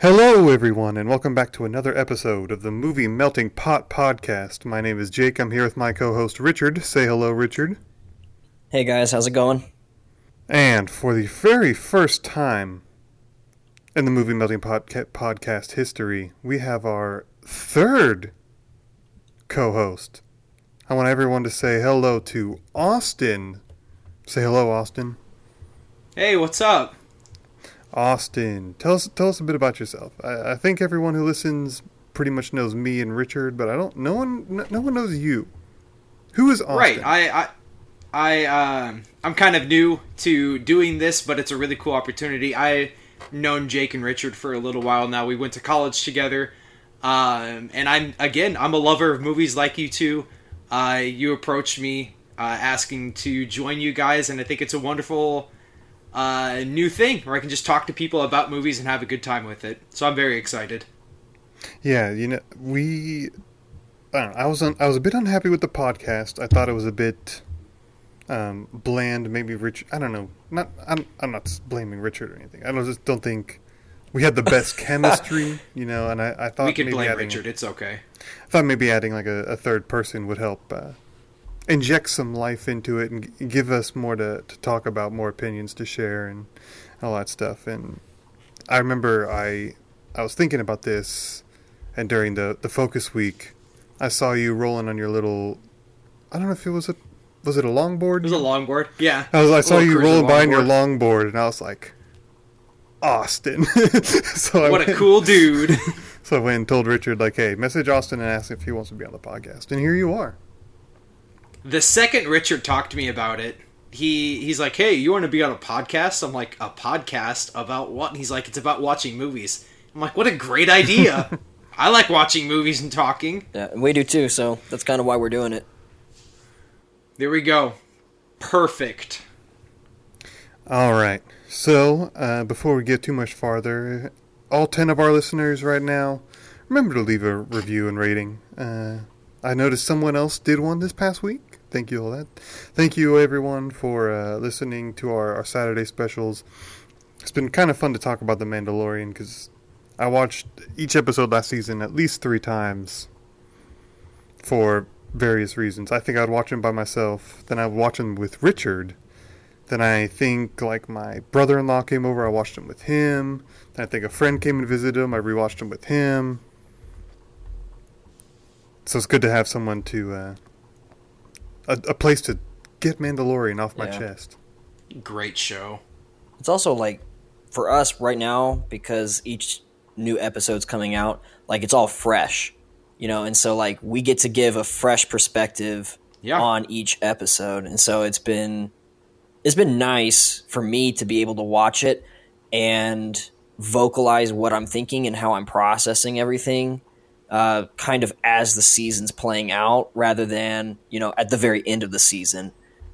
Hello, everyone, and welcome back to another episode of the Movie Melting Pot Podcast. My name is Jake. I'm here with my co host, Richard. Say hello, Richard. Hey guys, how's it going? And for the very first time in the Movie Melting Pot Podcast history, we have our third co host. I want everyone to say hello to Austin. Say hello, Austin. Hey, what's up? Austin, tell us tell us a bit about yourself. I, I think everyone who listens pretty much knows me and Richard, but I don't. No one, no, no one knows you. Who is Austin? Right. I, I, I, um, I'm kind of new to doing this, but it's a really cool opportunity. I known Jake and Richard for a little while now. We went to college together, um, and I'm again, I'm a lover of movies like you two. Uh, you approached me uh, asking to join you guys, and I think it's a wonderful uh, new thing where I can just talk to people about movies and have a good time with it. So I'm very excited. Yeah, you know, we. I don't know. I was un, I was a bit unhappy with the podcast. I thought it was a bit um, bland. Maybe Rich. I don't know. Not. I'm. I'm not blaming Richard or anything. I don't, just don't think we had the best chemistry. You know, and I, I thought we can blame adding, Richard. It's okay. I thought maybe adding like a, a third person would help uh, inject some life into it and give us more to, to talk about, more opinions to share, and all that stuff. And I remember I I was thinking about this, and during the the focus week, I saw you rolling on your little. I don't know if it was a was it a longboard? It was a longboard. Yeah. I was I saw you rolling by on your longboard. and I was like, Austin. so I What a cool dude. So I went and told Richard like, hey, message Austin and ask if he wants to be on the podcast, and here you are. The second Richard talked to me about it, he he's like, "Hey, you want to be on a podcast?" I'm like, "A podcast about what?" And he's like, "It's about watching movies." I'm like, "What a great idea!" I like watching movies and talking. Yeah, and we do too, so that's kind of why we're doing it. There we go. Perfect. All right. So, uh, before we get too much farther, all 10 of our listeners right now, remember to leave a review and rating. Uh, I noticed someone else did one this past week. Thank you all that. Thank you everyone for uh, listening to our, our Saturday specials. It's been kind of fun to talk about The Mandalorian because I watched each episode last season at least three times for various reasons. I think I'd watch them by myself, then I'd watch them with Richard. Then I think like my brother-in-law came over. I watched him with him. Then I think a friend came and visited him. I rewatched him with him. So it's good to have someone to uh, a, a place to get Mandalorian off my Yeah. chest. Great show. It's also like for us right now because each new episode's coming out, like it's all fresh, you know, and so like we get to give a fresh perspective Yeah. on each episode, and so it's been it's been nice for me to be able to watch it and vocalize what I'm thinking and how I'm processing everything. Uh, kind of as the season's playing out, rather than you know at the very end of the season,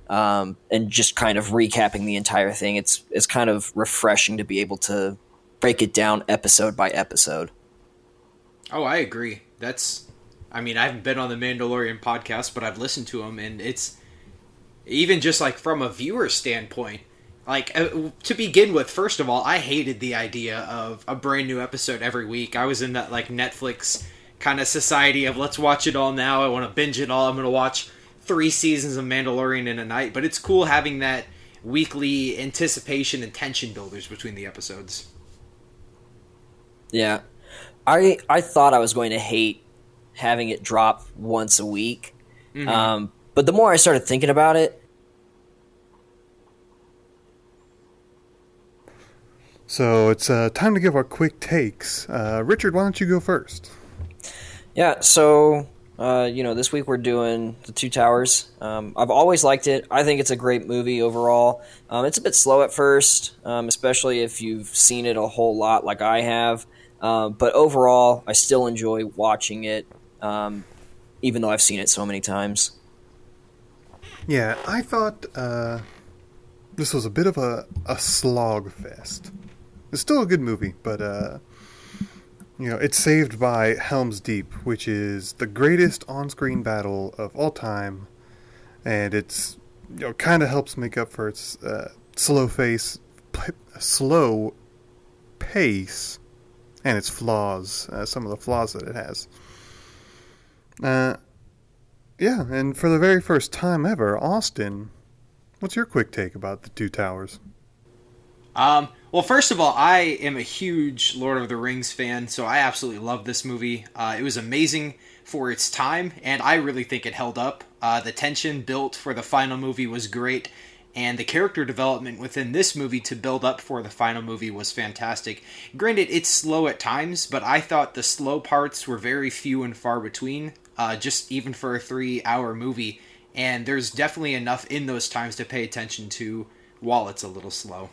um, and just kind of recapping the entire thing. It's it's kind of refreshing to be able to break it down episode by episode. Oh, I agree. That's. I mean, I haven't been on the Mandalorian podcast, but I've listened to them, and it's even just like from a viewer standpoint. Like uh, to begin with, first of all, I hated the idea of a brand new episode every week. I was in that like Netflix kind of society of let's watch it all now. I want to binge it all. I'm going to watch three seasons of Mandalorian in a night. But it's cool having that weekly anticipation and tension builders between the episodes. Yeah, I I thought I was going to hate having it drop once a week, um, but the more I started thinking about it, So it's uh, time to give our quick takes. Uh, Richard, why don't you go first? Yeah, so uh, you know, this week we're doing the Two Towers. Um, I've always liked it. I think it's a great movie overall. Um, it's a bit slow at first, um, especially if you've seen it a whole lot like I have. Um, but overall, I still enjoy watching it, um, even though I've seen it so many times. Yeah, I thought uh, this was a bit of a, a slog fest. It's still a good movie, but uh, you know, it's saved by Helm's Deep, which is the greatest on-screen battle of all time, and it's you know kind of helps make up for its uh, slow face, p- slow pace and its flaws, uh, some of the flaws that it has. Uh, yeah, and for the very first time ever, Austin, what's your quick take about the Two Towers? Um, well, first of all, I am a huge Lord of the Rings fan, so I absolutely love this movie. Uh, it was amazing for its time, and I really think it held up. Uh, the tension built for the final movie was great, and the character development within this movie to build up for the final movie was fantastic. Granted, it's slow at times, but I thought the slow parts were very few and far between, uh, just even for a three hour movie, and there's definitely enough in those times to pay attention to while it's a little slow.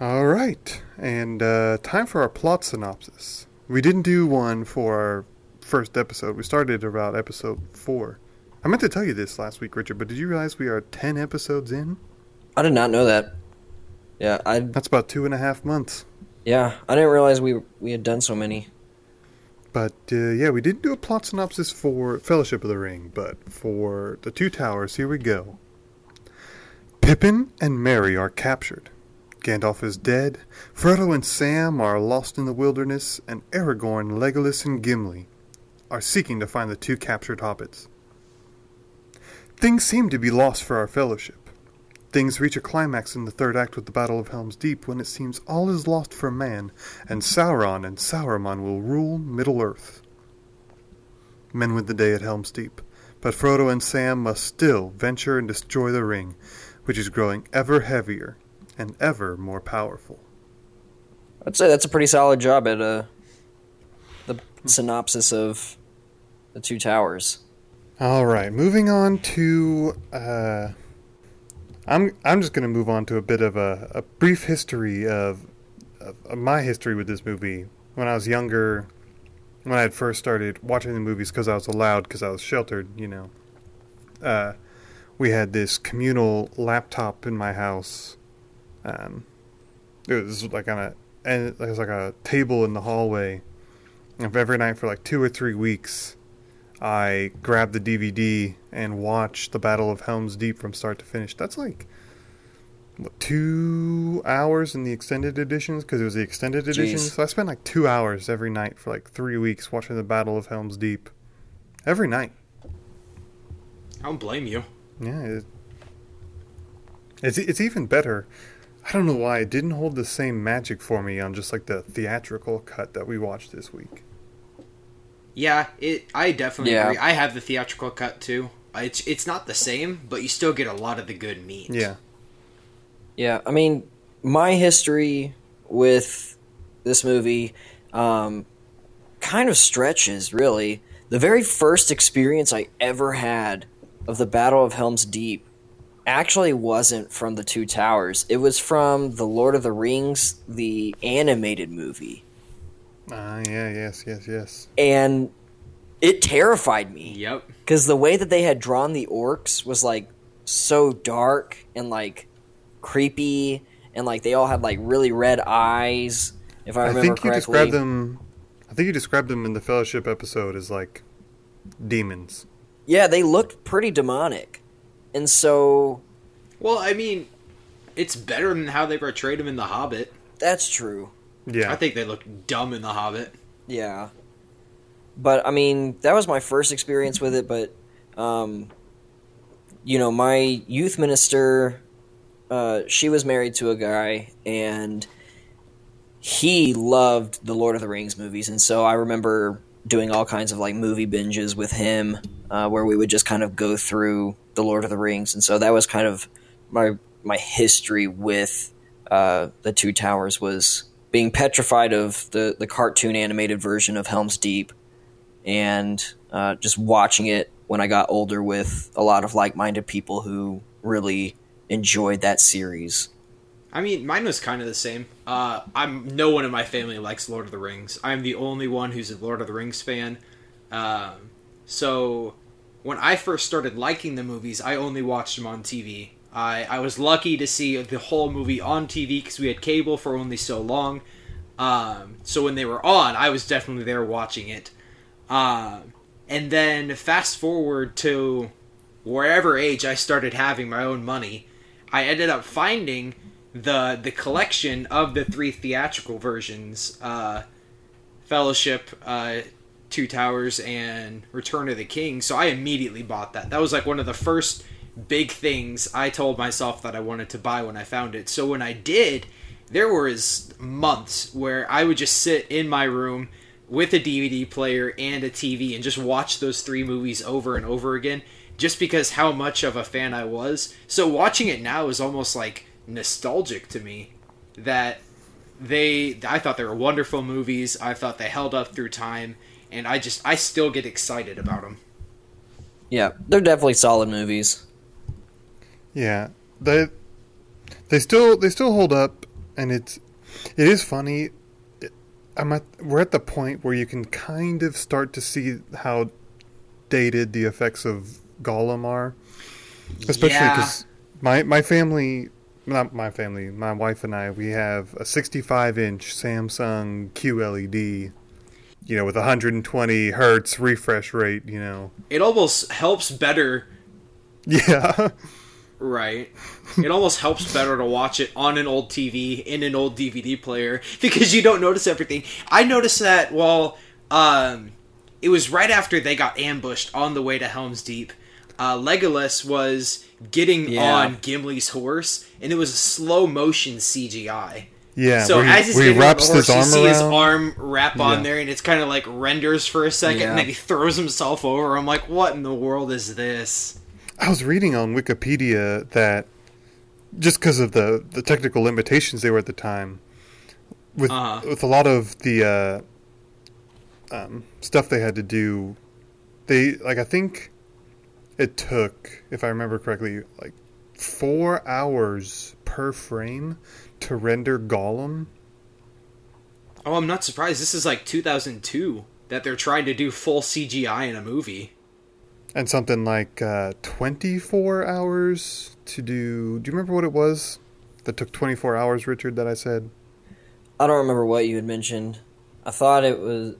All right, and uh, time for our plot synopsis. We didn't do one for our first episode. We started about episode four. I meant to tell you this last week, Richard, but did you realize we are 10 episodes in? I did not know that. Yeah, I That's about two and a half months. yeah, I didn't realize we we had done so many. But uh, yeah, we didn't do a plot synopsis for Fellowship of the Ring, but for the Two Towers, here we go. Pippin and Merry are captured. Gandalf is dead. Frodo and Sam are lost in the wilderness, and Aragorn, Legolas, and Gimli are seeking to find the two captured hobbits. Things seem to be lost for our fellowship. Things reach a climax in the third act with the Battle of Helm's Deep when it seems all is lost for man, and Sauron and Sauron will rule Middle Earth. Men win the day at Helm's Deep, but Frodo and Sam must still venture and destroy the ring, which is growing ever heavier and ever more powerful. I'd say that's a pretty solid job at uh, the synopsis of the Two Towers. All right, moving on to. Uh, I'm I'm just going to move on to a bit of a, a brief history of, of, of my history with this movie. When I was younger, when I had first started watching the movies because I was allowed because I was sheltered, you know. Uh, we had this communal laptop in my house. Um, it was like on a and it was like a table in the hallway. And every night for like two or three weeks, I grabbed the DVD and watched the Battle of Helm's Deep from start to finish. That's like what, two hours in the extended editions because it was the extended edition. Jeez. So I spent like two hours every night for like three weeks watching the Battle of Helm's Deep. Every night. I don't blame you. Yeah, it, it's it's even better. I don't know why it didn't hold the same magic for me on just like the theatrical cut that we watched this week. Yeah, it. I definitely Yeah. agree. I have the theatrical cut too. It's it's not the same, but you still get a lot of the good meat. Yeah. Yeah, I mean, my history with this movie um, kind of stretches, really. The very first experience I ever had of the Battle of Helm's Deep actually wasn't from the Two Towers. It was from The Lord of the Rings, the animated movie. Ah, yeah, yes, yes, yes. And it terrified me. Yep. because the way that they had drawn the orcs was like so dark and like creepy and like they all had like really red eyes if i remember I, remember think you described them. I think you described them in the Fellowship episode as like demons. yeah they looked pretty demonic and so Well, I mean, it's better than how they portrayed him in The Hobbit. that's true Yeah, I think they look dumb in The Hobbit. yeah but i mean that was my first experience with it but um you know my youth minister uh she was married to a guy and he loved the Lord of the Rings movies, and so I remember doing all kinds of like movie binges with him, uh, where we would just kind of go through the Lord of the Rings, and so that was kind of my my history with uh, the Two Towers was being petrified of the the cartoon animated version of Helm's Deep, and uh, just watching it when I got older with a lot of like minded people who really enjoyed that series. I mean, mine was kind of the same. Uh, I'm no one in my family likes Lord of the Rings. I'm the only one who's a Lord of the Rings fan. Um, so when I first started liking the movies, I only watched them on TV. I, I was lucky to see the whole movie on TV because we had cable for only so long. Um, so when they were on, I was definitely there watching it. Um, and then fast forward to wherever age I started having my own money, I ended up finding the the collection of the three theatrical versions uh, Fellowship, uh, Two Towers, and Return of the King, so I immediately bought that. That was like one of the first big things I told myself that I wanted to buy when I found it. So when I did, there was months where I would just sit in my room with a DVD player and a TV and just watch those three movies over and over again just because how much of a fan I was. So watching it now is almost like nostalgic to me that they I thought they were wonderful movies. I thought they held up through time and I just I still get excited about them. Yeah, they're definitely solid movies. Yeah, they they still they still hold up, and it's it is funny. I'm at we're at the point where you can kind of start to see how dated the effects of Gollum are, especially Yeah. because my my family. Not my family, my wife and I, we have a 65 inch Samsung QLED, you know, with 120 hertz refresh rate, you know. It almost helps better Yeah. Right. It almost helps better to watch it on an old TV in an old DVD player because you don't notice everything. I noticed that while um, it was right after they got ambushed on the way to Helm's Deep. Uh, Legolas was getting Yeah. on Gimli's horse, and it was a slow motion CGI. Yeah. So he- as he's where he getting on the wraps horse, his you arm see his arm wrap on Yeah. there, and it's kind of like renders for a second, Yeah. and then he throws himself over. I'm like, what in the world is this? I was reading on Wikipedia that just because of the, the technical limitations they were at the time, with Uh-huh. with a lot of the uh, um, stuff they had to do, they like I think it took, if I remember correctly, like four hours per frame to render Gollum. Oh, I'm not surprised. This is like 2002 that they're trying to do full CGI in a movie. And something like uh, 24 hours to do. Do you remember what it was that took 24 hours, Richard, that I said? I don't remember what you had mentioned. I thought it was.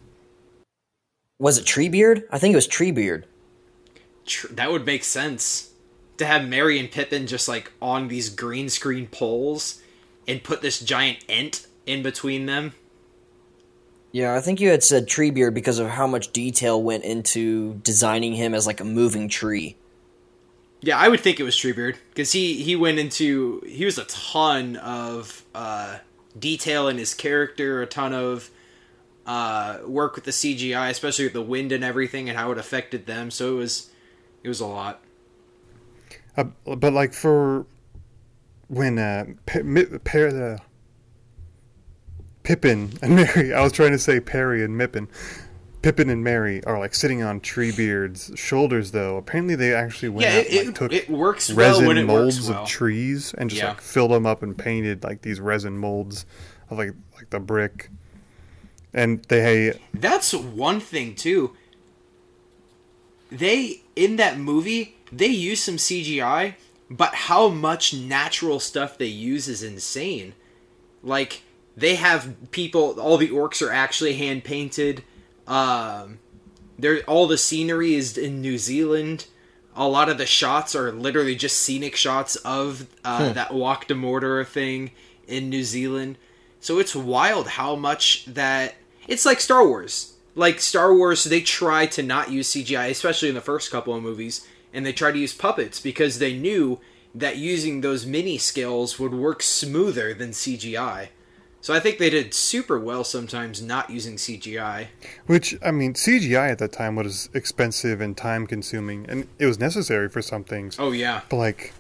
Was it Treebeard? I think it was Treebeard. Tr- that would make sense to have Merry and Pippin just like on these green screen poles and put this giant ent in between them. Yeah, I think you had said Treebeard because of how much detail went into designing him as like a moving tree. Yeah, I would think it was Treebeard because he he went into he was a ton of uh, detail in his character, a ton of uh, work with the CGI, especially with the wind and everything and how it affected them. So it was it was a lot. Uh, but like for when uh, Mi- Per- uh, Pippin and Merry, I was trying to say Perry and Mippin. Pippin and Merry are like sitting on Treebeard's shoulders, though. Apparently, they actually went Yeah, out it, and like, took it works well resin when it molds works well. of trees and just Yeah. like filled them up and painted like these resin molds of like like the brick. And they That's one thing too. They in that movie they use some CGI, but how much natural stuff they use is insane. Like they have people, all the orcs are actually hand painted. Um, there, all the scenery is in New Zealand. A lot of the shots are literally just scenic shots of uh, that Walk to Mordor thing in New Zealand. So it's wild how much that it's like Star Wars. Like Star Wars, they try to not use CGI, especially in the first couple of movies, and they try to use puppets because they knew that using those mini scales would work smoother than CGI. So I think they did super well sometimes not using CGI. Which I mean, CGI at that time was expensive and time consuming, and it was necessary for some things. Oh yeah. But like,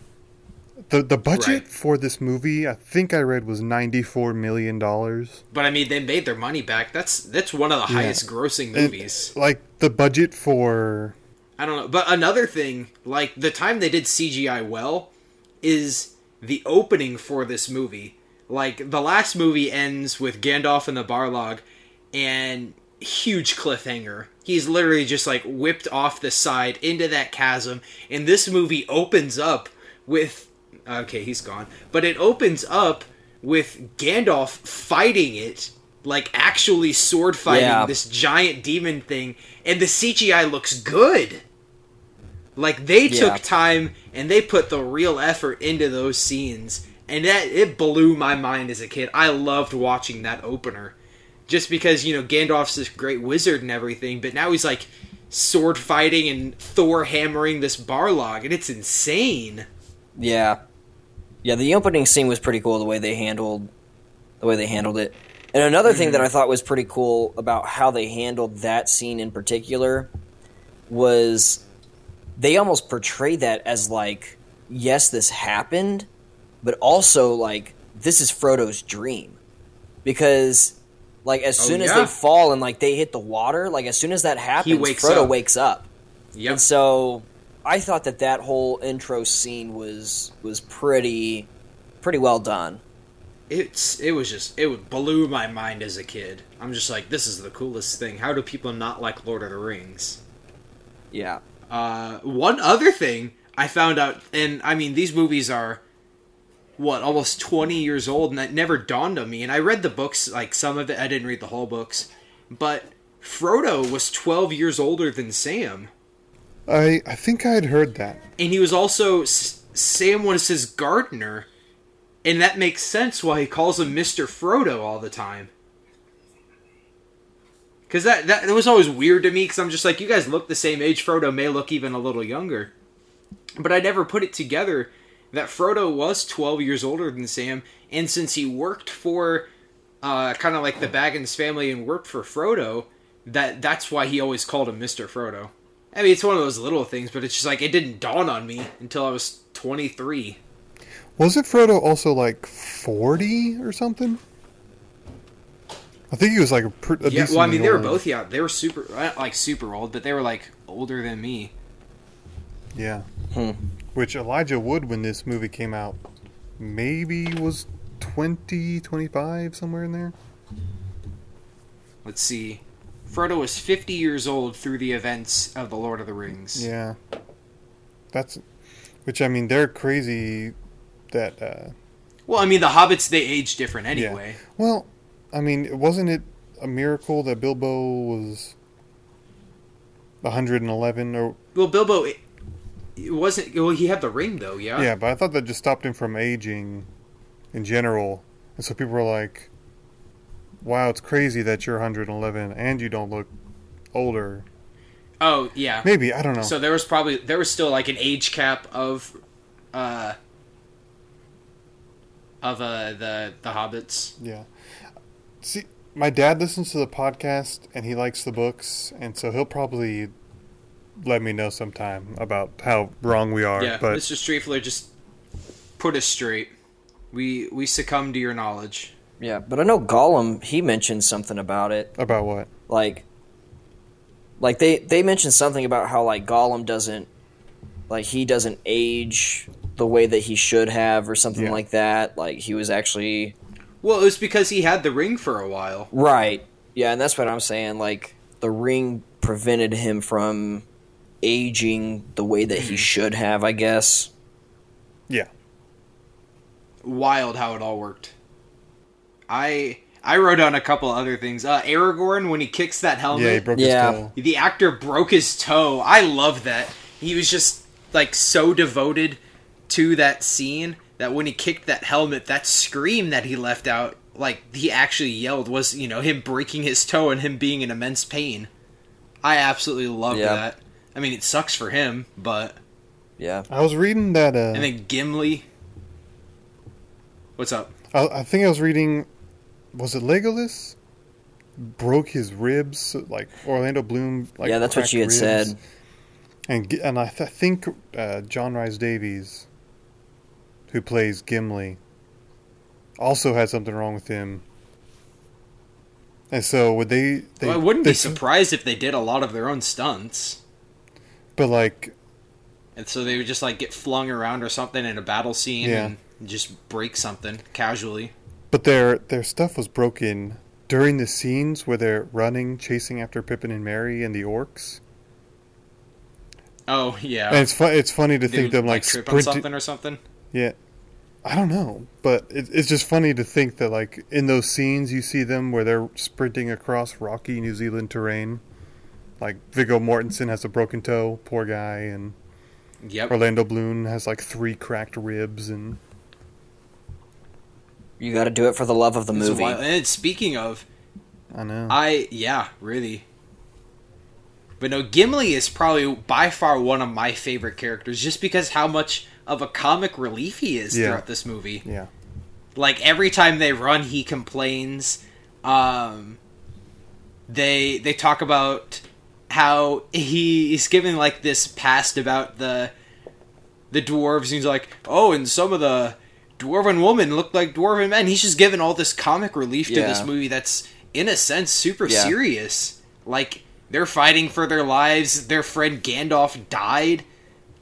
the the budget Right. for this movie, I think I read was ninety four million dollars. But I mean, they made their money back. That's that's one of the highest grossing movies. Like the budget for I don't know. But another thing, like the time they did CGI well, is the opening for this movie. Like the last movie ends with Gandalf and the Barlog, and huge cliffhanger. He's literally just like whipped off the side into that chasm, and this movie opens up with. Okay, he's gone. But it opens up with Gandalf fighting it, like actually sword fighting Yeah. this giant demon thing, and the CGI looks good. Like they Yeah. took time and they put the real effort into those scenes, and that it blew my mind as a kid. I loved watching that opener, just because you know Gandalf's this great wizard and everything, but now he's like sword fighting and Thor hammering this Barlog, and it's insane. Yeah, yeah. The opening scene was pretty cool. The way they handled the way they handled it. And another mm-hmm. thing that I thought was pretty cool about how they handled that scene in particular was they almost portray that as like, yes, this happened, but also like this is Frodo's dream because like as oh, soon yeah. as they fall and like they hit the water, like as soon as that happens, wakes Frodo up. wakes up. Yep. And so I thought that that whole intro scene was was pretty pretty well done. It's it was just it blew my mind as a kid. I'm just like this is the coolest thing. How do people not like Lord of the Rings? Yeah. Uh, one other thing I found out, and I mean these movies are what almost 20 years old and that never dawned on me and i read the books like some of it i didn't read the whole books but frodo was 12 years older than sam i i think i had heard that and he was also sam was his gardener and that makes sense why he calls him mr frodo all the time because that, that, that was always weird to me because i'm just like you guys look the same age frodo may look even a little younger but i never put it together that Frodo was 12 years older than Sam, and since he worked for uh, kind of like the Baggins family and worked for Frodo, that that's why he always called him Mr. Frodo. I mean, it's one of those little things, but it's just like it didn't dawn on me until I was 23. Wasn't Frodo also like 40 or something? I think he was like a, a yeah. Well, I mean, they were both yeah, they were super like super old, but they were like older than me. Yeah. Hmm which Elijah Wood, when this movie came out, maybe was 20, 25, somewhere in there. Let's see. Frodo was 50 years old through the events of The Lord of the Rings. Yeah. That's. Which, I mean, they're crazy that. Uh, well, I mean, the hobbits, they age different anyway. Yeah. Well, I mean, wasn't it a miracle that Bilbo was 111 or. Well, Bilbo it wasn't. Well, he had the ring though. Yeah. Yeah, but I thought that just stopped him from aging, in general, and so people were like, "Wow, it's crazy that you're 111 and you don't look older." Oh yeah. Maybe I don't know. So there was probably there was still like an age cap of, uh, of uh the the hobbits. Yeah. See, my dad listens to the podcast and he likes the books, and so he'll probably let me know sometime about how wrong we are. Yeah, but Mr. Streetfler, just put us straight. We we succumb to your knowledge. Yeah, but I know Gollum. He mentioned something about it. About what? Like, like they they mentioned something about how like Gollum doesn't, like he doesn't age the way that he should have, or something yeah. like that. Like he was actually. Well, it was because he had the ring for a while. Right. Yeah, and that's what I'm saying. Like the ring prevented him from aging the way that he should have, I guess. Yeah. Wild how it all worked. I I wrote down a couple other things. Uh, Aragorn when he kicks that helmet. Yeah, he broke yeah. his toe. The actor broke his toe. I love that. He was just like so devoted to that scene that when he kicked that helmet, that scream that he left out, like he actually yelled, was you know him breaking his toe and him being in immense pain. I absolutely love yeah. that. I mean, it sucks for him, but yeah. I was reading that. Uh, and then Gimli. What's up? I, I think I was reading. Was it Legolas? Broke his ribs, like Orlando Bloom. Like yeah, that's what you had ribs. said. And and I, th- I think uh, John Rhys-Davies, who plays Gimli, also had something wrong with him. And so would they? they well, I wouldn't they, be surprised if they did a lot of their own stunts. But like, and so they would just like get flung around or something in a battle scene yeah. and just break something casually. But their their stuff was broken during the scenes where they're running, chasing after Pippin and Merry and the orcs. Oh yeah, and it's fun. It's funny to they think them like, like trip on something or something. Yeah, I don't know, but it, it's just funny to think that like in those scenes you see them where they're sprinting across rocky New Zealand terrain like Viggo Mortensen has a broken toe, poor guy, and yep. Orlando Bloom has like three cracked ribs, and you got to do it for the love of the it's movie. And speaking of, I know. I yeah, really. But no, Gimli is probably by far one of my favorite characters, just because how much of a comic relief he is Yeah. throughout this movie. yeah. Like every time they run, he complains. Um, they they talk about how he he's giving like this past about the the dwarves. And he's like, oh, and some of the dwarven woman looked like dwarven men. He's just giving all this comic relief to this movie that's in a sense super Yeah. serious. Like they're fighting for their lives. Their friend Gandalf died.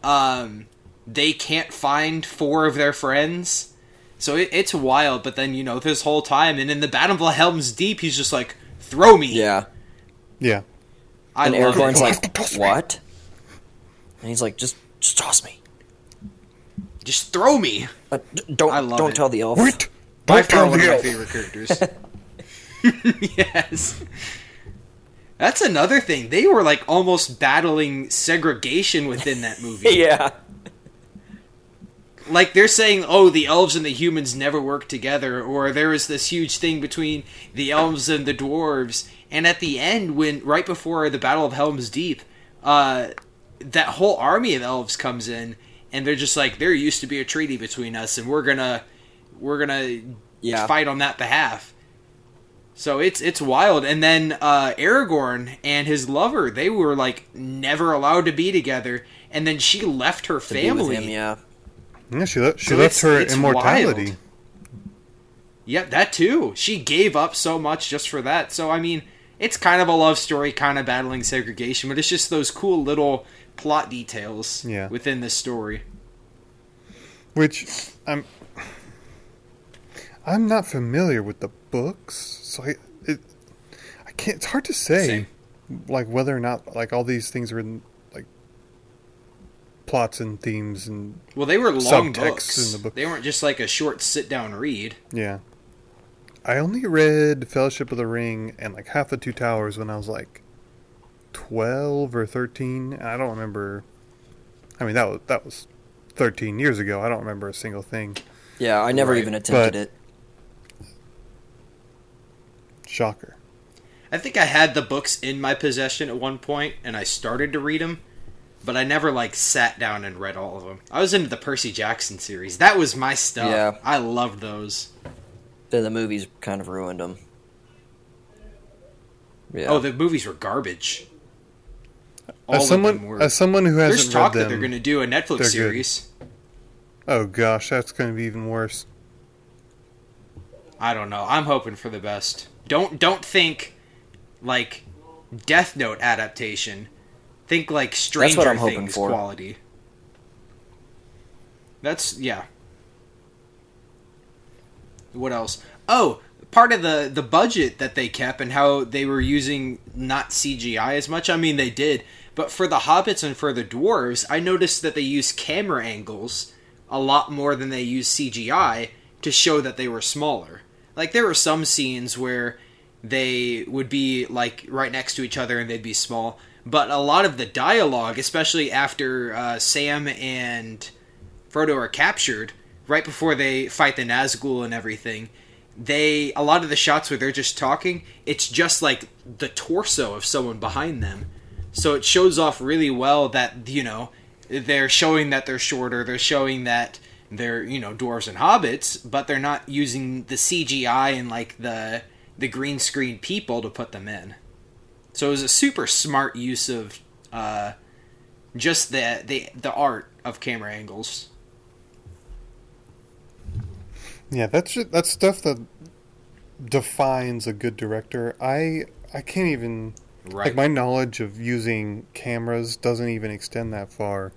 Um, they can't find four of their friends. So it, it's wild, but then you know this whole time, and in the Battle of Helm's Deep, he's just like, "Throw me!" Yeah. Yeah. I and love Aragorn's like, what? And he's like, just, just toss me. "Just throw me!" Uh, don't, I love don't it. tell the elf. Wait! By far one of my favorite characters. yes, that's another thing. They were like almost battling segregation within that movie. yeah. like they're saying, oh, the elves and the humans never work together, or there is this huge thing between the elves and the dwarves. And at the end, when right before the Battle of Helm's Deep, uh, that whole army of elves comes in, and they're just like, there used to be a treaty between us, and we're gonna, we're gonna Yeah. fight on that behalf. So it's it's wild. And then uh, Aragorn and his lover, they were like never allowed to be together. And then she left her To family. him, yeah. Yeah, she, le- she So left it's- her it's immortality. wild. Yep, that too. She gave up so much just for that. So I mean, it's kind of a love story, kind of battling segregation, but it's just those cool little plot details Yeah. within this story. Which I'm I'm not familiar with the books, so I it I can't. It's hard to say, Same. like whether or not like all these things are in like plots and themes and Well, they were long books. in the book. They weren't just like a short sit-down read. yeah. I only read Fellowship of the Ring and like half the Two Towers when I was like twelve or thirteen. I don't remember. I mean that was that was thirteen years ago. I don't remember a single thing. Yeah, I never Right. even attempted But- it. Shocker. I think I had the books in my possession at one point, and I started to read them, but I never like sat down and read all of them. I was into the Percy Jackson series. That was my stuff. Yeah. I loved those. Then the movies kind of ruined them. Yeah. Oh, the movies were garbage. All As of someone them were. as someone who There's hasn't there's talk read that they're going to do a Netflix they're good. series. oh gosh, that's going to be even worse. I don't know. I'm hoping for the best. Don't don't think like Death Note adaptation. Think like Stranger what I'm hoping Things for. quality. That's yeah. What else? Oh, part of the the budget that they kept and how they were using not CGI as much. I mean, they did, but for the hobbits and for the dwarves, I noticed that they used camera angles a lot more than they use CGI to show that they were smaller. Like there were some scenes where they would be like right next to each other and they'd be small, but a lot of the dialogue, especially after uh, Sam and Frodo are captured, right before they fight the Nazgul and everything, they a lot of the shots where they're just talking, it's just like the torso of someone behind them. So it shows off really well that you know they're showing that they're shorter, they're showing that they're you know dwarves and hobbits, but they're not using the CGI and like the the green screen people to put them in. So it was a super smart use of uh, just the the the art of camera angles. Yeah, that's ju- that's stuff that defines a good director. I I can't even Right. like my knowledge of using cameras doesn't even extend that far.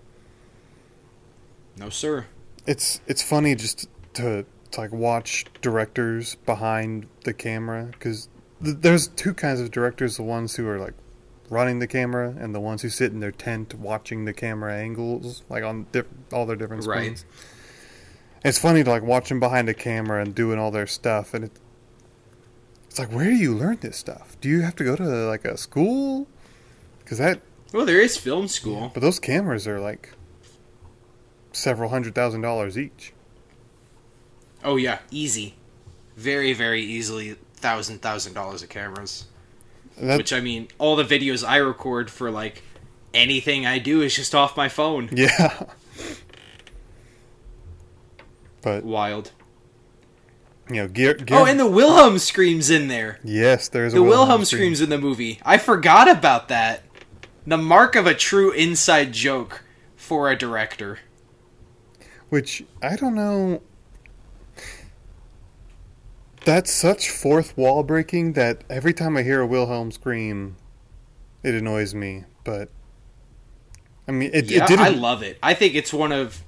no sir. It's it's funny just to, to like watch directors behind the camera because th- there's two kinds of directors: the ones who are like running the camera and the ones who sit in their tent watching the camera angles, like on diff- all their different screens. Right. It's funny to like watch them behind a camera and doing all their stuff, and it, it's like, where do you learn this stuff? Do you have to go to like a school? Because that, Well, there is film school. but those cameras are like several hundred thousand dollars each. Oh yeah, easy, very very easily thousand thousand dollars of cameras. Which I mean, all the videos I record for like anything I do is just off my phone. yeah. But Wild. You know, Gear. Gear Oh, and the Wilhelm screams in there. yes, there's a The Wilhelm scream. screams in the movie. I forgot about that. The mark of a true inside joke for a director. which I don't know. That's such fourth wall breaking that every time I hear a Wilhelm scream, it annoys me. But I mean, it, Yeah, it didn't. I love it. I think it's one of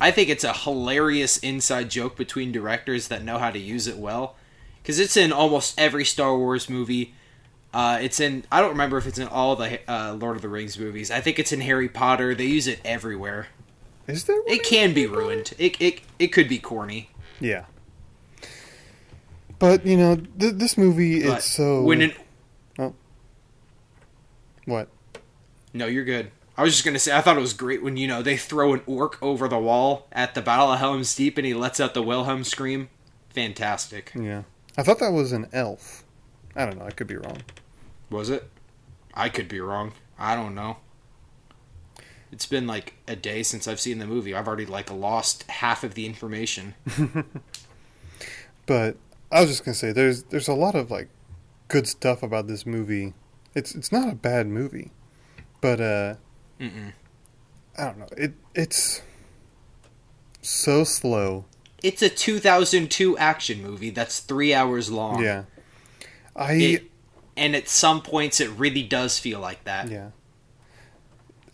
I think it's a hilarious inside joke between directors that know how to use it well. Because it's in almost every Star Wars movie. Uh, it's in. I don't remember if it's in all the uh, Lord of the Rings movies. I think it's in Harry Potter. They use it everywhere. Is there? It can be ruined. It it it could be corny. Yeah. But you know, th- this movie But it's so when an, what? no, you're good. I was just gonna say I thought it was great when you know they throw an orc over the wall at the Battle of Helm's Deep and he lets out the Wilhelm scream. Fantastic. Yeah, I thought that was an elf. I don't know. I could be wrong. Was it? I could be wrong. I don't know. It's been like a day since I've seen the movie. I've already like lost half of the information. But I was just gonna say, there's there's a lot of like good stuff about this movie. It's it's not a bad movie, but uh, Mm-mm. I don't know. It it's so slow. It's a 2002 action movie that's three hours long. Yeah, I It- and at some points, it really does feel like that. yeah,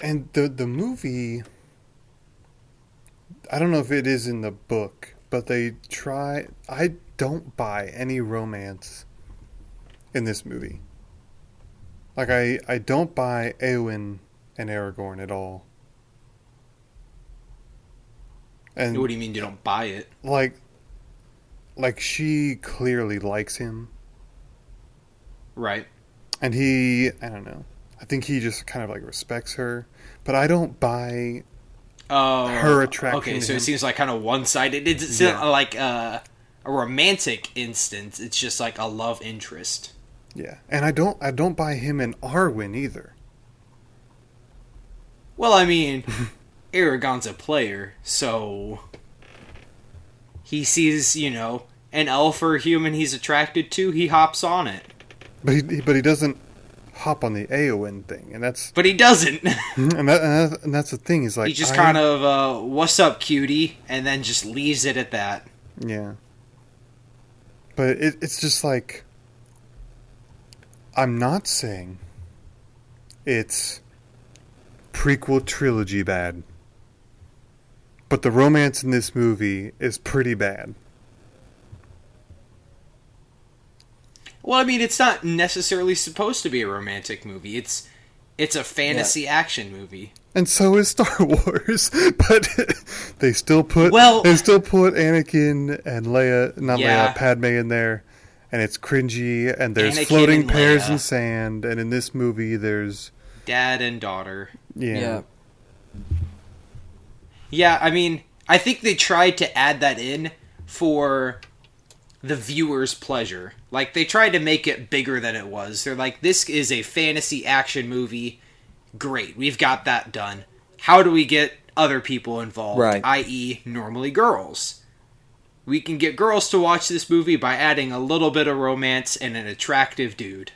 and the the movie. I don't know if it is in the book, but they try. I don't buy any romance in this movie. Like I, I don't buy Eowyn and Aragorn at all. And What do you mean you don't buy it? like, like she clearly likes him, Right. and he, I don't know. I think he just kind of like respects her, but I don't buy. Oh, Her attraction Okay, so him. it seems like kind of one-sided. It's, it's Yeah. not like uh, a romantic instance. It's just like a love interest. Yeah, and I don't, I don't buy him and Arwen either. Well, I mean, Aragorn's a player, so he sees, you know, an elf or human he's attracted to, he hops on it. But he, but he doesn't hop on the Eowyn thing, and that's But he doesn't. and, that, and, that, and that's the thing. He's like he just I- kind of, uh, what's up, cutie? And then just leaves it at that. Yeah. But it, it's just like I'm not saying it's prequel trilogy bad. But the romance in this movie is pretty bad. Well, I mean, it's not necessarily supposed to be a romantic movie. It's it's a fantasy action movie. And so is Star Wars, but they still put Well- they still put Anakin and Leia, not Yeah. Leia, Padme in there, and it's cringy. And there's Anakin floating and pears in sand, and in this movie, there's Dad and daughter. yeah, Yeah. Yeah, I mean, I think they tried to add that in for the viewer's pleasure. Like they tried to make it bigger than it was. They're like, this is a fantasy action movie. Great, we've got that done. How do we get other people involved? Right. I.e., normally girls. We can get girls to watch this movie by adding a little bit of romance and an attractive dude.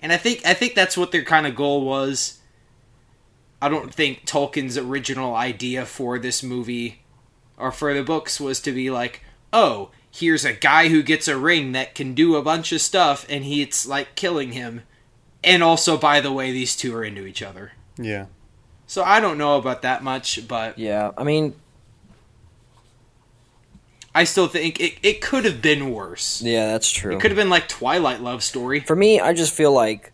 And I think I think that's what their kind of goal was. I don't think Tolkien's original idea for this movie or for the books was to be like, oh, here's a guy who gets a ring that can do a bunch of stuff and he it's like killing him. And also, by the way, these two are into each other. yeah. So I don't know about that much, but Yeah, I mean, I still think it, it could have been worse. yeah, that's true. It could have been like Twilight Love Story. For me, I just feel like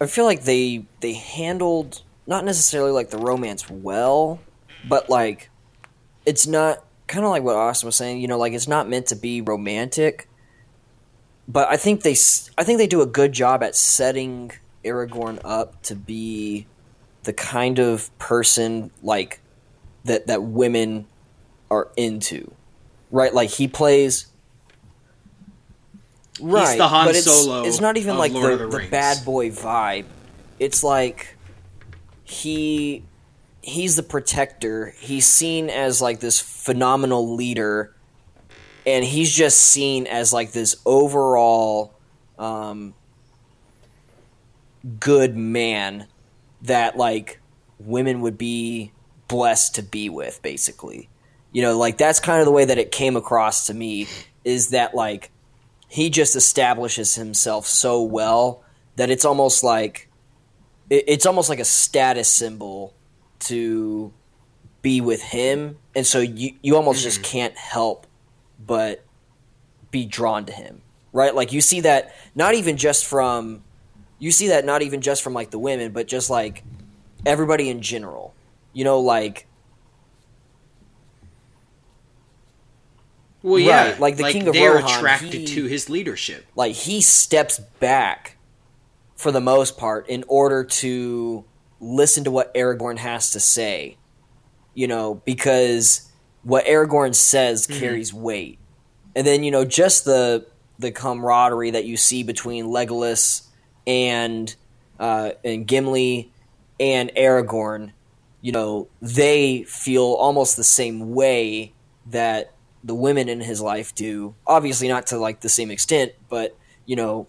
I feel like they they handled not necessarily like the romance well, but like it's not kind of like what Austin was saying. You know, like it's not meant to be romantic. But I think they I think they do a good job at setting Aragorn up to be the kind of person like that that women are into. Right? Like he plays right? the Han but it's, Solo It's not even like the, the the bad boy vibe. It's like he he's the protector. He's seen as like this phenomenal leader, and he's just seen as like this overall um, good man that like women would be blessed to be with basically you know like that's kind of the way that it came across to me is that like he just establishes himself so well that it's almost like it, it's almost like a status symbol to be with him. And so you you almost just mm-hmm. can't help but be drawn to him right? Like you see that not even just from you see that not even just from like the women but just like everybody in general you know like Well, yeah, Right, like the King of they're Rohan, attracted he- to his leadership. like he steps back for the most part in order to listen to what Aragorn has to say. You know, because what Aragorn says carries weight. And then, you know, just the the camaraderie that you see between Legolas and uh, and Gimli and Aragorn, you know, they feel almost the same way that the women in his life do. Obviously, not to like the same extent, but you know,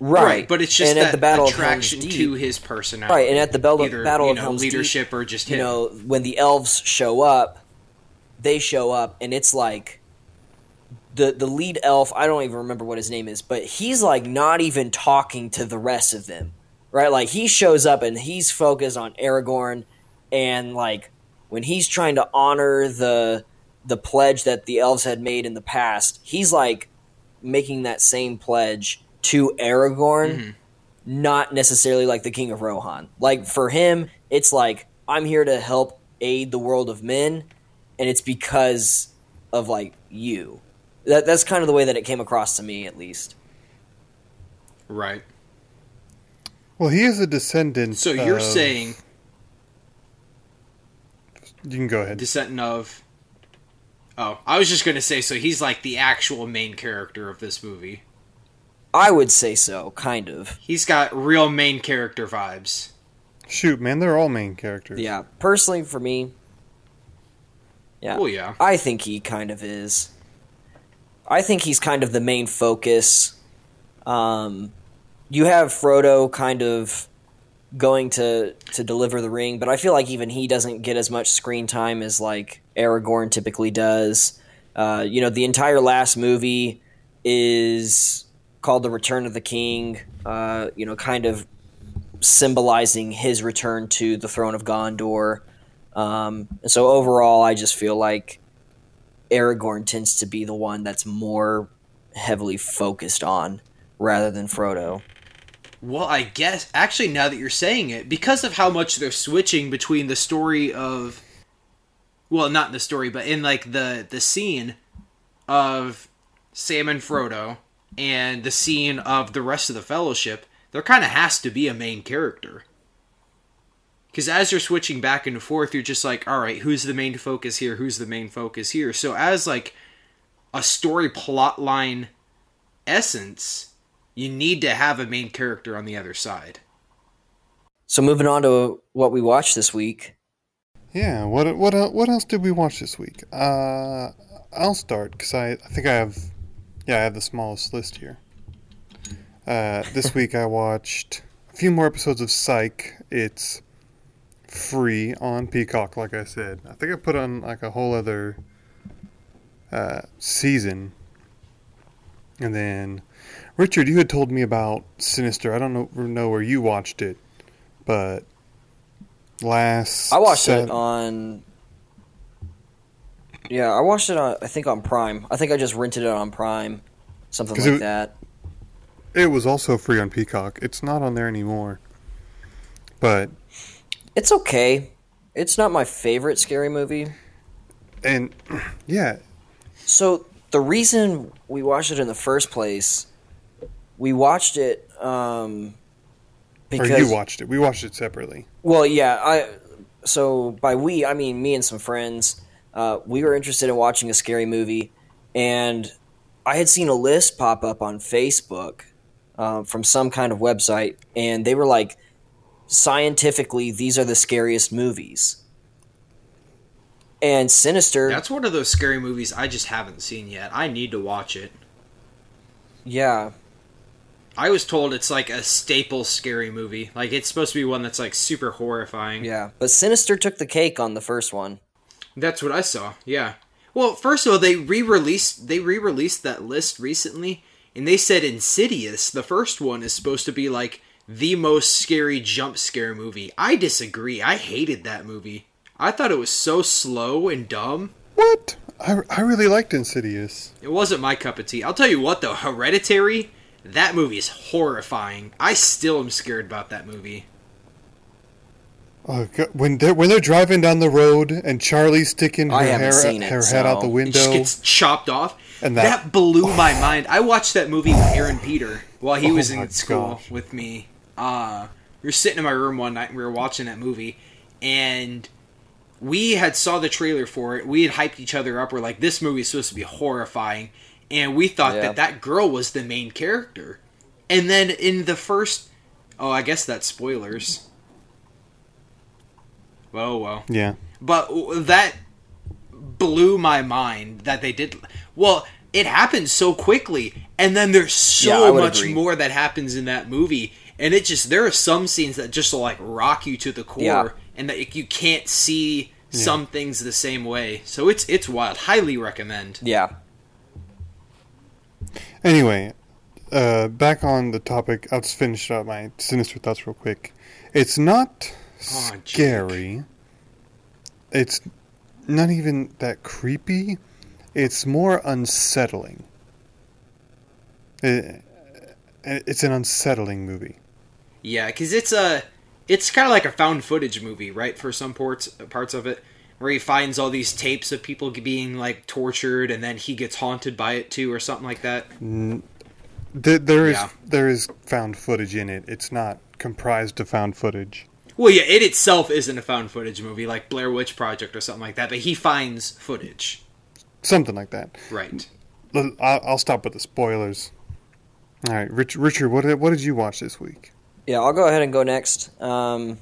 right? but it's just and that at the battle attraction of Helm's to his personality. right? And at the battle, Either, battle you of know, Helm's leadership Deep, or just you know, when the elves show up, they show up, and it's like the the lead elf. I don't even remember what his name is, but he's like not even talking to the rest of them, right? Like he shows up and he's focused on Aragorn, and like when he's trying to honor the the pledge that the elves had made in the past, he's like making that same pledge to Aragorn, mm-hmm. not necessarily like the King of Rohan. Like for him, it's like I'm here to help aid the world of men, and it's because of like you. That that's kind of the way that it came across to me, at least. right. Well, he is a descendant. So you're of- saying you can go ahead. descendant of? Oh, I was just gonna say. So he's like the actual main character of this movie. I would say so, kind of. He's got real main character vibes. Shoot, man, they're all main characters. Yeah, personally for me, yeah, Well, yeah. I think he kind of is. I think he's kind of the main focus. Um, you have Frodo kind of going to to deliver the ring, but I feel like even he doesn't get as much screen time as like Aragorn typically does. Uh, you know, the entire last movie is called The Return of the King. Uh, you know, kind of symbolizing his return to the throne of Gondor. Um, and so overall, I just feel like Aragorn tends to be the one that's more heavily focused on rather than Frodo. Well, I guess actually now that you're saying it, because of how much they're switching between the story of well, not the story, but in like the the scene of Sam and Frodo and the scene of the rest of the fellowship, there kind of has to be a main character. Cuz as you're switching back and forth, you're just like, "All right, who's the main focus here? Who's the main focus here?" So as like a story plot line essence, you need to have a main character on the other side. So moving on to what we watched this week. Yeah. What what what else did we watch this week? Uh, I'll start because I, I think I have yeah I have the smallest list here. Uh, this week I watched a few more episodes of Psych. It's free on Peacock, like I said. I think I put on like a whole other uh, season. And then, Richard, you had told me about Sinister. I don't know know where you watched it, but last I watched it on. Yeah, I watched it on. I think on Prime. I think I just rented it on Prime, something like it- that. It was also free on Peacock. It's not on there anymore. But It's okay. It's not my favorite scary movie. and yeah, So the reason we watched it in the first place, we watched it um, because or you watched it. We watched it separately. Well, yeah, I. So by we, I mean me and some friends. Uh, we were interested in watching a scary movie, and I had seen a list pop up on Facebook uh, from some kind of website, and they were like, scientifically, these are the scariest movies. And Sinister, That's one of those scary movies I just haven't seen yet. I need to watch it. yeah, I was told it's like a staple scary movie. Like it's supposed to be one that's like super horrifying. yeah. But Sinister took the cake on the first one. That's what I saw. Yeah. Well, first of all, they re-released they re-released that list recently, and they said Insidious, the first one, is supposed to be like the most scary jump scare movie. I disagree. I hated that movie. I thought it was so slow and dumb. What? I, I really liked Insidious. It wasn't my cup of tea. I'll tell you what, though, Hereditary, that movie is horrifying. I still am scared about that movie. Oh, God. when they're when they're driving down the road and Charlie's sticking her hair it, her head out so- the It just gets chopped off. And that, that- blew my mind. I watched that movie with Aaron Peter while he Oh was in school gosh. with me. Uh, we were sitting in my room one night and we were watching that movie, and we had saw the trailer for it. We had hyped each other up. We're like, "This movie is supposed to be horrifying," and we thought Yeah. that that girl was the main character. And then in the first, oh, I guess that's spoilers. Whoa, oh, well, yeah. But that blew my mind that they did. Well, it happened so quickly, and then there's so would much agree. more that happens in that movie, and it just there are some scenes that just like rock you to the core, Yeah. and that you can't see some things the same way. So it's it's wild. Highly recommend. Yeah, Anyway, uh, back on the topic. I'll just finish up my sinister thoughts real quick. It's not Oh, Jake. scary. It's not even that creepy. It's more unsettling. It, it's an unsettling movie. Yeah, because it's a it's kind of like a found footage movie, right? For some parts parts of it, where he finds all these tapes of people being like tortured, and then he gets haunted by it too, or something like that. There, there is Yeah. there is found footage in it. It's not comprised of found footage. Well, yeah, it itself isn't a found footage movie like Blair Witch Project or something like that, but he finds footage. Something like that. Right. L- I'll, I'll stop with the spoilers. All right, Rich, Richard, what did, what did you watch this week? yeah. I'll go ahead and go next. Um,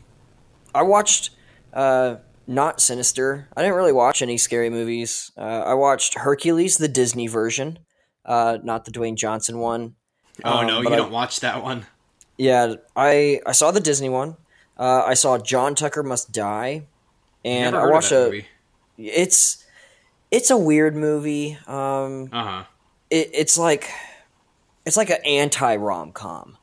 I watched uh, not Sinister. I didn't really watch any scary movies. Uh, I watched Hercules, the Disney version, uh, not the Dwayne Johnson one. Oh Um, no, you I- don't watch that one. Yeah, I I saw the Disney one. Uh, I saw John Tucker Must Die, and I watched a. movie. It's it's a weird movie. Um, Uh huh. it, it's like it's like an anti rom com.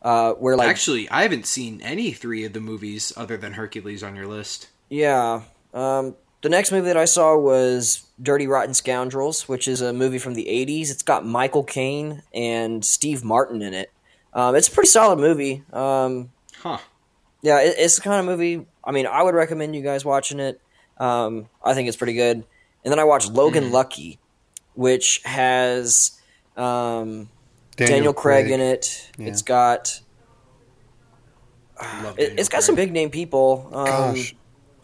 Uh, where like Actually, I haven't seen any three of the movies other than Hercules on your list. Yeah, um, the next movie that I saw was Dirty Rotten Scoundrels, which is a movie from the '80s. It's got Michael Caine and Steve Martin in it. Um, it's a pretty solid movie. Um, Huh. yeah, it, it's the kind of movie. I mean, I would recommend you guys watching it. Um, I think it's pretty good. And then I watched Logan Lucky, which has um, Daniel, Craig, in it. Yeah. It's got Love it, it's got some big name people. Um, Gosh,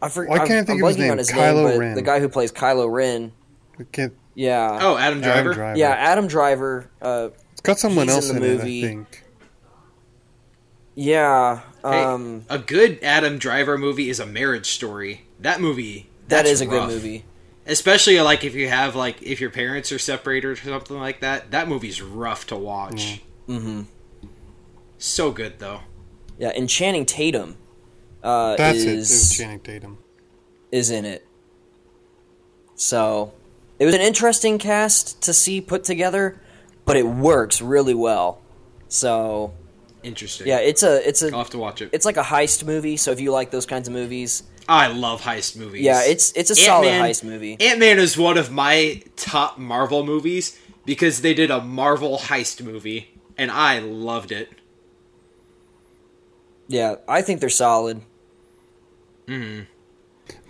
I for, why can't I I'm- think I'm of his blanking name? on his Kylo name, but Ren. the guy who plays Kylo Ren. I can't- Yeah, Oh, Adam Driver. Adam Driver. yeah, Adam Driver. Uh, It's got someone He's else in in, the it, movie. I think. yeah, Hey, um, a good Adam Driver movie is a Marriage Story. That movie. that's a rough. good movie. Especially like if you have like if your parents are separated or something like that. That movie's rough to watch. hmm So good though. Yeah, and Channing Tatum uh, That's it. It is was Channing Tatum. is in it. So it was an interesting cast to see put together, but it works really well. So Interesting. yeah, it's a it's I'll a have to watch it. it's like a heist movie. So if you like those kinds of movies, I love heist movies. yeah, it's it's a solid Ant-Man- heist movie. Ant Man is one of my top Marvel movies because they did a Marvel heist movie and I loved it. Yeah, I think they're solid.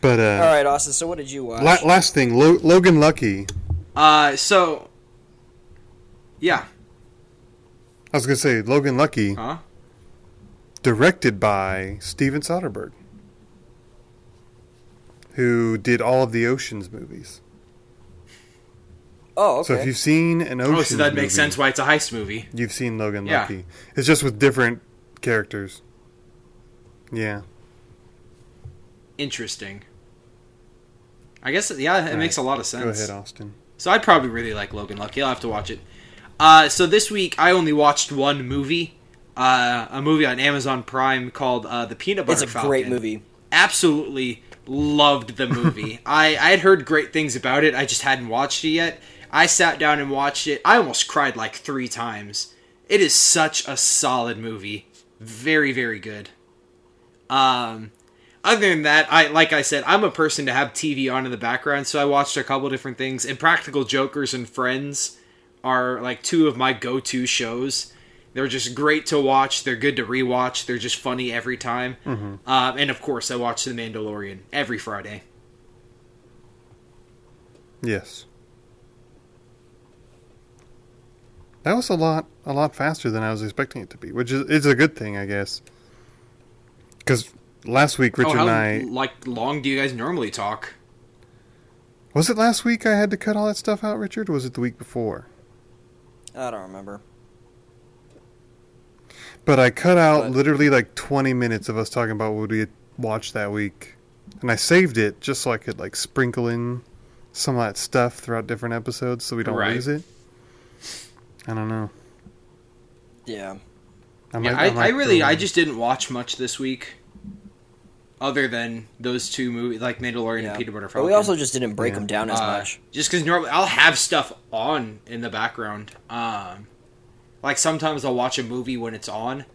But uh, All right, Austin. So what did you watch? la- last thing, Lo- Logan Lucky. Uh, so yeah, I was gonna say Logan Lucky, huh? directed by Steven Soderbergh, who did all of the Ocean's movies. Oh, So if you've seen an ocean, Oh, so that makes sense why it's a heist movie. You've seen Logan Yeah. Lucky. It's just with different characters. Yeah. Interesting. I guess yeah, it All makes a lot of sense. Go ahead, Austin. So I'd probably really like Logan Lucky. I'll have to watch it. Uh, so this week I only watched one movie, uh, a movie on Amazon Prime called uh, The Peanut Butter it's a Falcon. great movie. Absolutely loved the movie. I I had heard great things about it. I just hadn't watched it yet. I sat down and watched it. I almost cried like three times. It is such a solid movie. Very very good. Um, other than that, I like I said, I'm a person to have TV on in the background, so I watched a couple different things. And Practical Jokers and Friends are like two of my go-to shows. They're just great to watch. They're good to rewatch. They're just funny every time. Um, and of course, I watch The Mandalorian every Friday. Yes. That was a lot, a lot faster than I was expecting it to be, which is is a good thing, I guess. Because last week, oh, Richard oh, how and I like long do you guys normally talk? was it last week I had to cut all that stuff out, Richard, or was it the week before? I don't remember. But I cut out But- literally like 20 minutes of us talking about what we had watched that week. And I saved it just so I could like sprinkle in some of that stuff throughout different episodes so we don't Right. lose it. I don't know. Yeah. I, yeah, might- I, I, might really, I just didn't watch much this week, other than those two movies, like Mandalorian yeah. and Peter Butter But we also just didn't break Yeah. them down as Uh, much. Just because normally I'll have stuff on in the background. Um, like sometimes I'll watch a movie when it's on,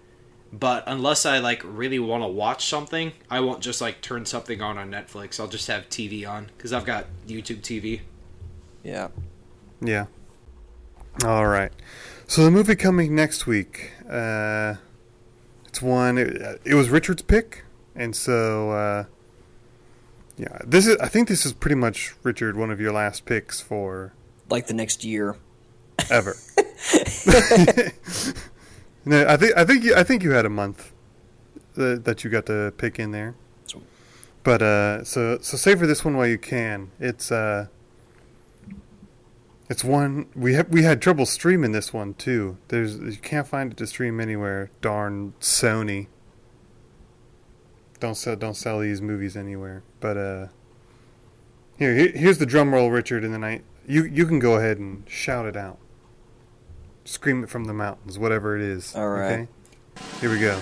but unless I like really want to watch something, I won't just like turn something on on Netflix. I'll just have TV on because I've got YouTube TV. Yeah. Yeah. All right. So the movie coming next week, uh, it's one. It, it was Richard's pick, and so uh, yeah, this is. I think this is pretty much Richard, one of your last picks for Like the next year. ever. no, I think I think you, I think you had a month that, that you got to pick in there. But uh, so so savor this one while you can. It's uh, it's one we have we had trouble streaming this one too. There's you can't find it to stream anywhere. Darn Sony. Don't sell don't sell these movies anywhere. But uh, here, here here's the drum roll, Richard, and then I you you can go ahead and shout it out. Scream it from the mountains, whatever it is. All right. Okay? Here we go.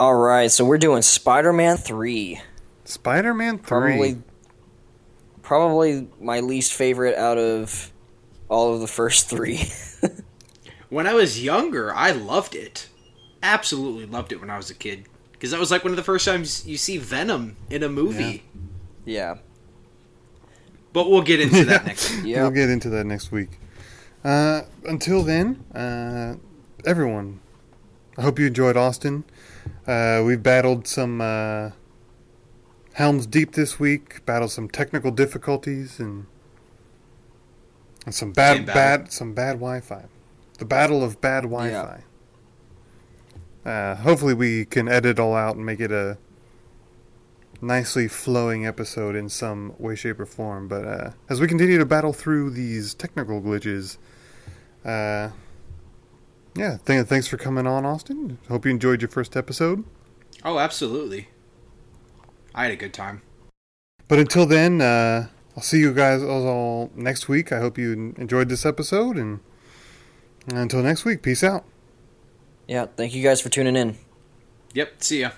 All right, so we're doing Spider-Man 3. Spider-Man 3. Probably probably my least favorite out of all of the first 3. When I was younger, I loved it. Absolutely loved it when I was a kid because that was like one of the first times you see Venom in a movie. yeah. But we'll get into that next. week. Yeah. We'll get into that next week. Uh, until then, uh, everyone, I hope you enjoyed Austin. Uh, we've battled some uh, Helms Deep this week, battled some technical difficulties, and and some bad, bad, some bad Wi-Fi. The battle of bad Wi-Fi. Uh, hopefully, we can edit all out and make it a nicely flowing episode in some way, shape, or form. But uh, as we continue to battle through these technical glitches, uh, yeah, th- thanks for coming on, Austin. Hope you enjoyed your first episode. Oh, absolutely. I had a good time. But until then, uh, I'll see you guys all next week. I hope you enjoyed this episode, and until next week, peace out. Yeah, thank you guys for tuning in. Yep. See ya.